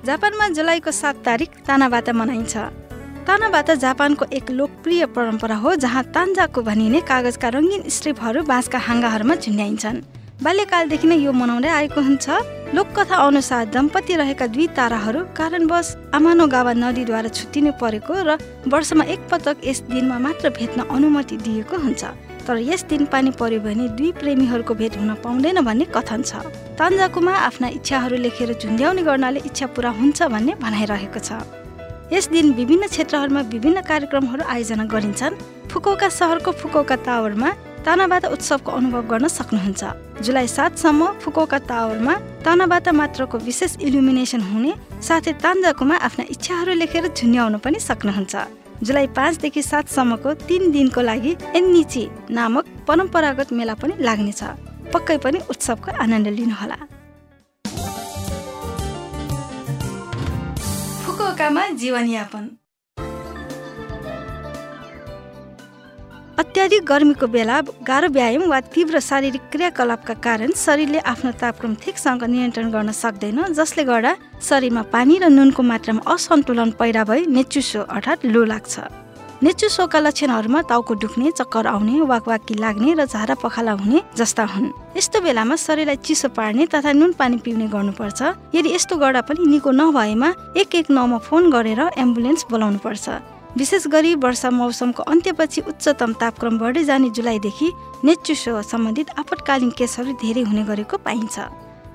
जापानमा जुलाईको सात तारिक तानाबाता मनाइन्छ। तानाबाता जापानको एक लोकप्रिय परम्परा हो जहाँ तान्जाको भनिने कागजका रङ्गीन स्ट्रिपहरू बाँसका हाँगाहरूमा झुन्ड्याइन्छन्। बाल्यकालदेखि नै यो मनाउँदै आएको हुन्छ। लोककथा अनुसार दम्पति रहेका दुई ताराहरू कारणवश आमानोगावा नदीद्वारा छुट्टिनु परेको र वर्षमा एकपटक यस दिनमा मात्र भेट्न अनुमति दिएको हुन्छ। तर यस दिन पानी पर्यो भने दुई प्रेमीहरूको भेट हुन पाउँदैन भन्ने कथन छ। तान्जाकुमा आफ्ना इच्छाहरू लेखेर झुन्ड्याउने गर्नाले इच्छा पुरा हुन्छ भन्ने भनाइरहेको छ। यस दिन विभिन्न क्षेत्रहरूमा विभिन्न कार्यक्रमहरू आयोजना गरिन्छन्। फुकौका सहरको फुकौका टावरमा तानाबाता उत्सवको अनुभव गर्न सक्नुहुन्छ। जुलाई सातसम्म फुकौका टावरमा तानाबाता मात्रको विशेष इल्युमिनेसन हुने साथै तान्जाकुमा आफ्ना इच्छाहरू लेखेर झुन्ड्याउन पनि सक्नुहुन्छ। जुलाई पाँचदेखि सातसम्मको तिन दिनको लागि एन्निची नामक परम्परागत मेला पनि लाग्नेछ। पक्कै पनि उत्सवको आनन्द लिनुहोला। फुकुओकामा जीवनयापन। अत्याधिक गर्मीको बेला गाह्रो व्यायाम वा तीव्र शारीरिक क्रियाकलापका कारण शरीरले आफ्नो तापक्रम ठिकसँग नियन्त्रण गर्न सक्दैन जसले गर्दा शरीरमा पानी र नुनको मात्रामा असन्तुलन पैदा भई नेचुसो अर्थात् लो लाग्छ। नेचुसोका लक्षणहरूमा टाउको दुख्ने चक्कर आउने वाकवाकी लाग्ने र झारा पखाला हुने जस्ता हुन्। यस्तो बेलामा शरीरलाई चिसो पार्ने तथा नुन पानी पिउने गर्नुपर्छ। यदि यस्तो गर्दा पनि निको नभएमा एक एक नौमा फोन गरेर एम्बुलेन्स बोलाउनु पर्छ विशेष गरी वर्षा मौसमको अन्त्यपछि उच्चतम तापक्रम बढ्दै जाने जुलाईदेखि नेचुसो सम्बन्धित आपतकालीन केसहरू धेरै हुने गरेको पाइन्छ।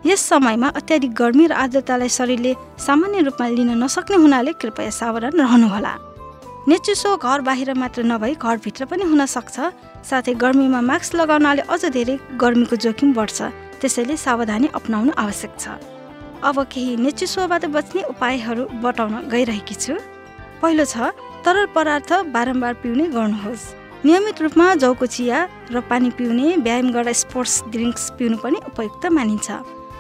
यस समयमा अत्याधिक गर्मी र आर्द्रतालाई शरीरले सामान्य रूपमा लिन नसक्ने हुनाले कृपया सावधान रहनुहोला। नेचुसो घर बाहिर मात्र नभई घरभित्र पनि हुन सक्छ साथै गर्मीमा मास्क लगाउनाले अझ धेरै गर्मीको जोखिम बढ्छ त्यसैले सावधानी अप्नाउनु आवश्यक छ। अब केही नेचुसोबाट बच्ने उपायहरू बताउन गइरहेकी छु। पहिलो छ तरल पदार्थ बारम्बार पिउने गर्नुहोस्। नियमित रूपमा जौको चिया र पानी पिउने व्यायाम गर्दा स्पोर्ट्स ड्रिङ्क्स पिउनु पनि उपयुक्त मानिन्छ।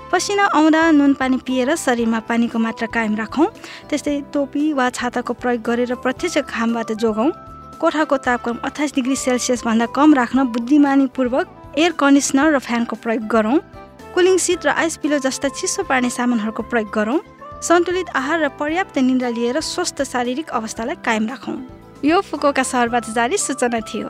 पसिना आउँदा नुन पानी पिएर शरीरमा पानीको मात्रा कायम राखौँ। त्यस्तै टोपी वा छाताको प्रयोग गरेर प्रत्यक्ष घामबाट जोगाउँ। कोठाको तापक्रम अठाइस डिग्री सेल्सियसभन्दा कम राख्न बुद्धिमानीपूर्वक एयर कन्डिसनर र फ्यानको प्रयोग गरौँ। कुलिङ सिट र आइस पिलो जस्ता चिसो पार्ने सामानहरूको प्रयोग गरौँ। सन्तुलित आहार र पर्याप्त निन्द्रा लिएर स्वस्थ शारीरिक अवस्थालाई कायम राखौँ। यो फुकोका सहरबाट जारी सूचना थियो।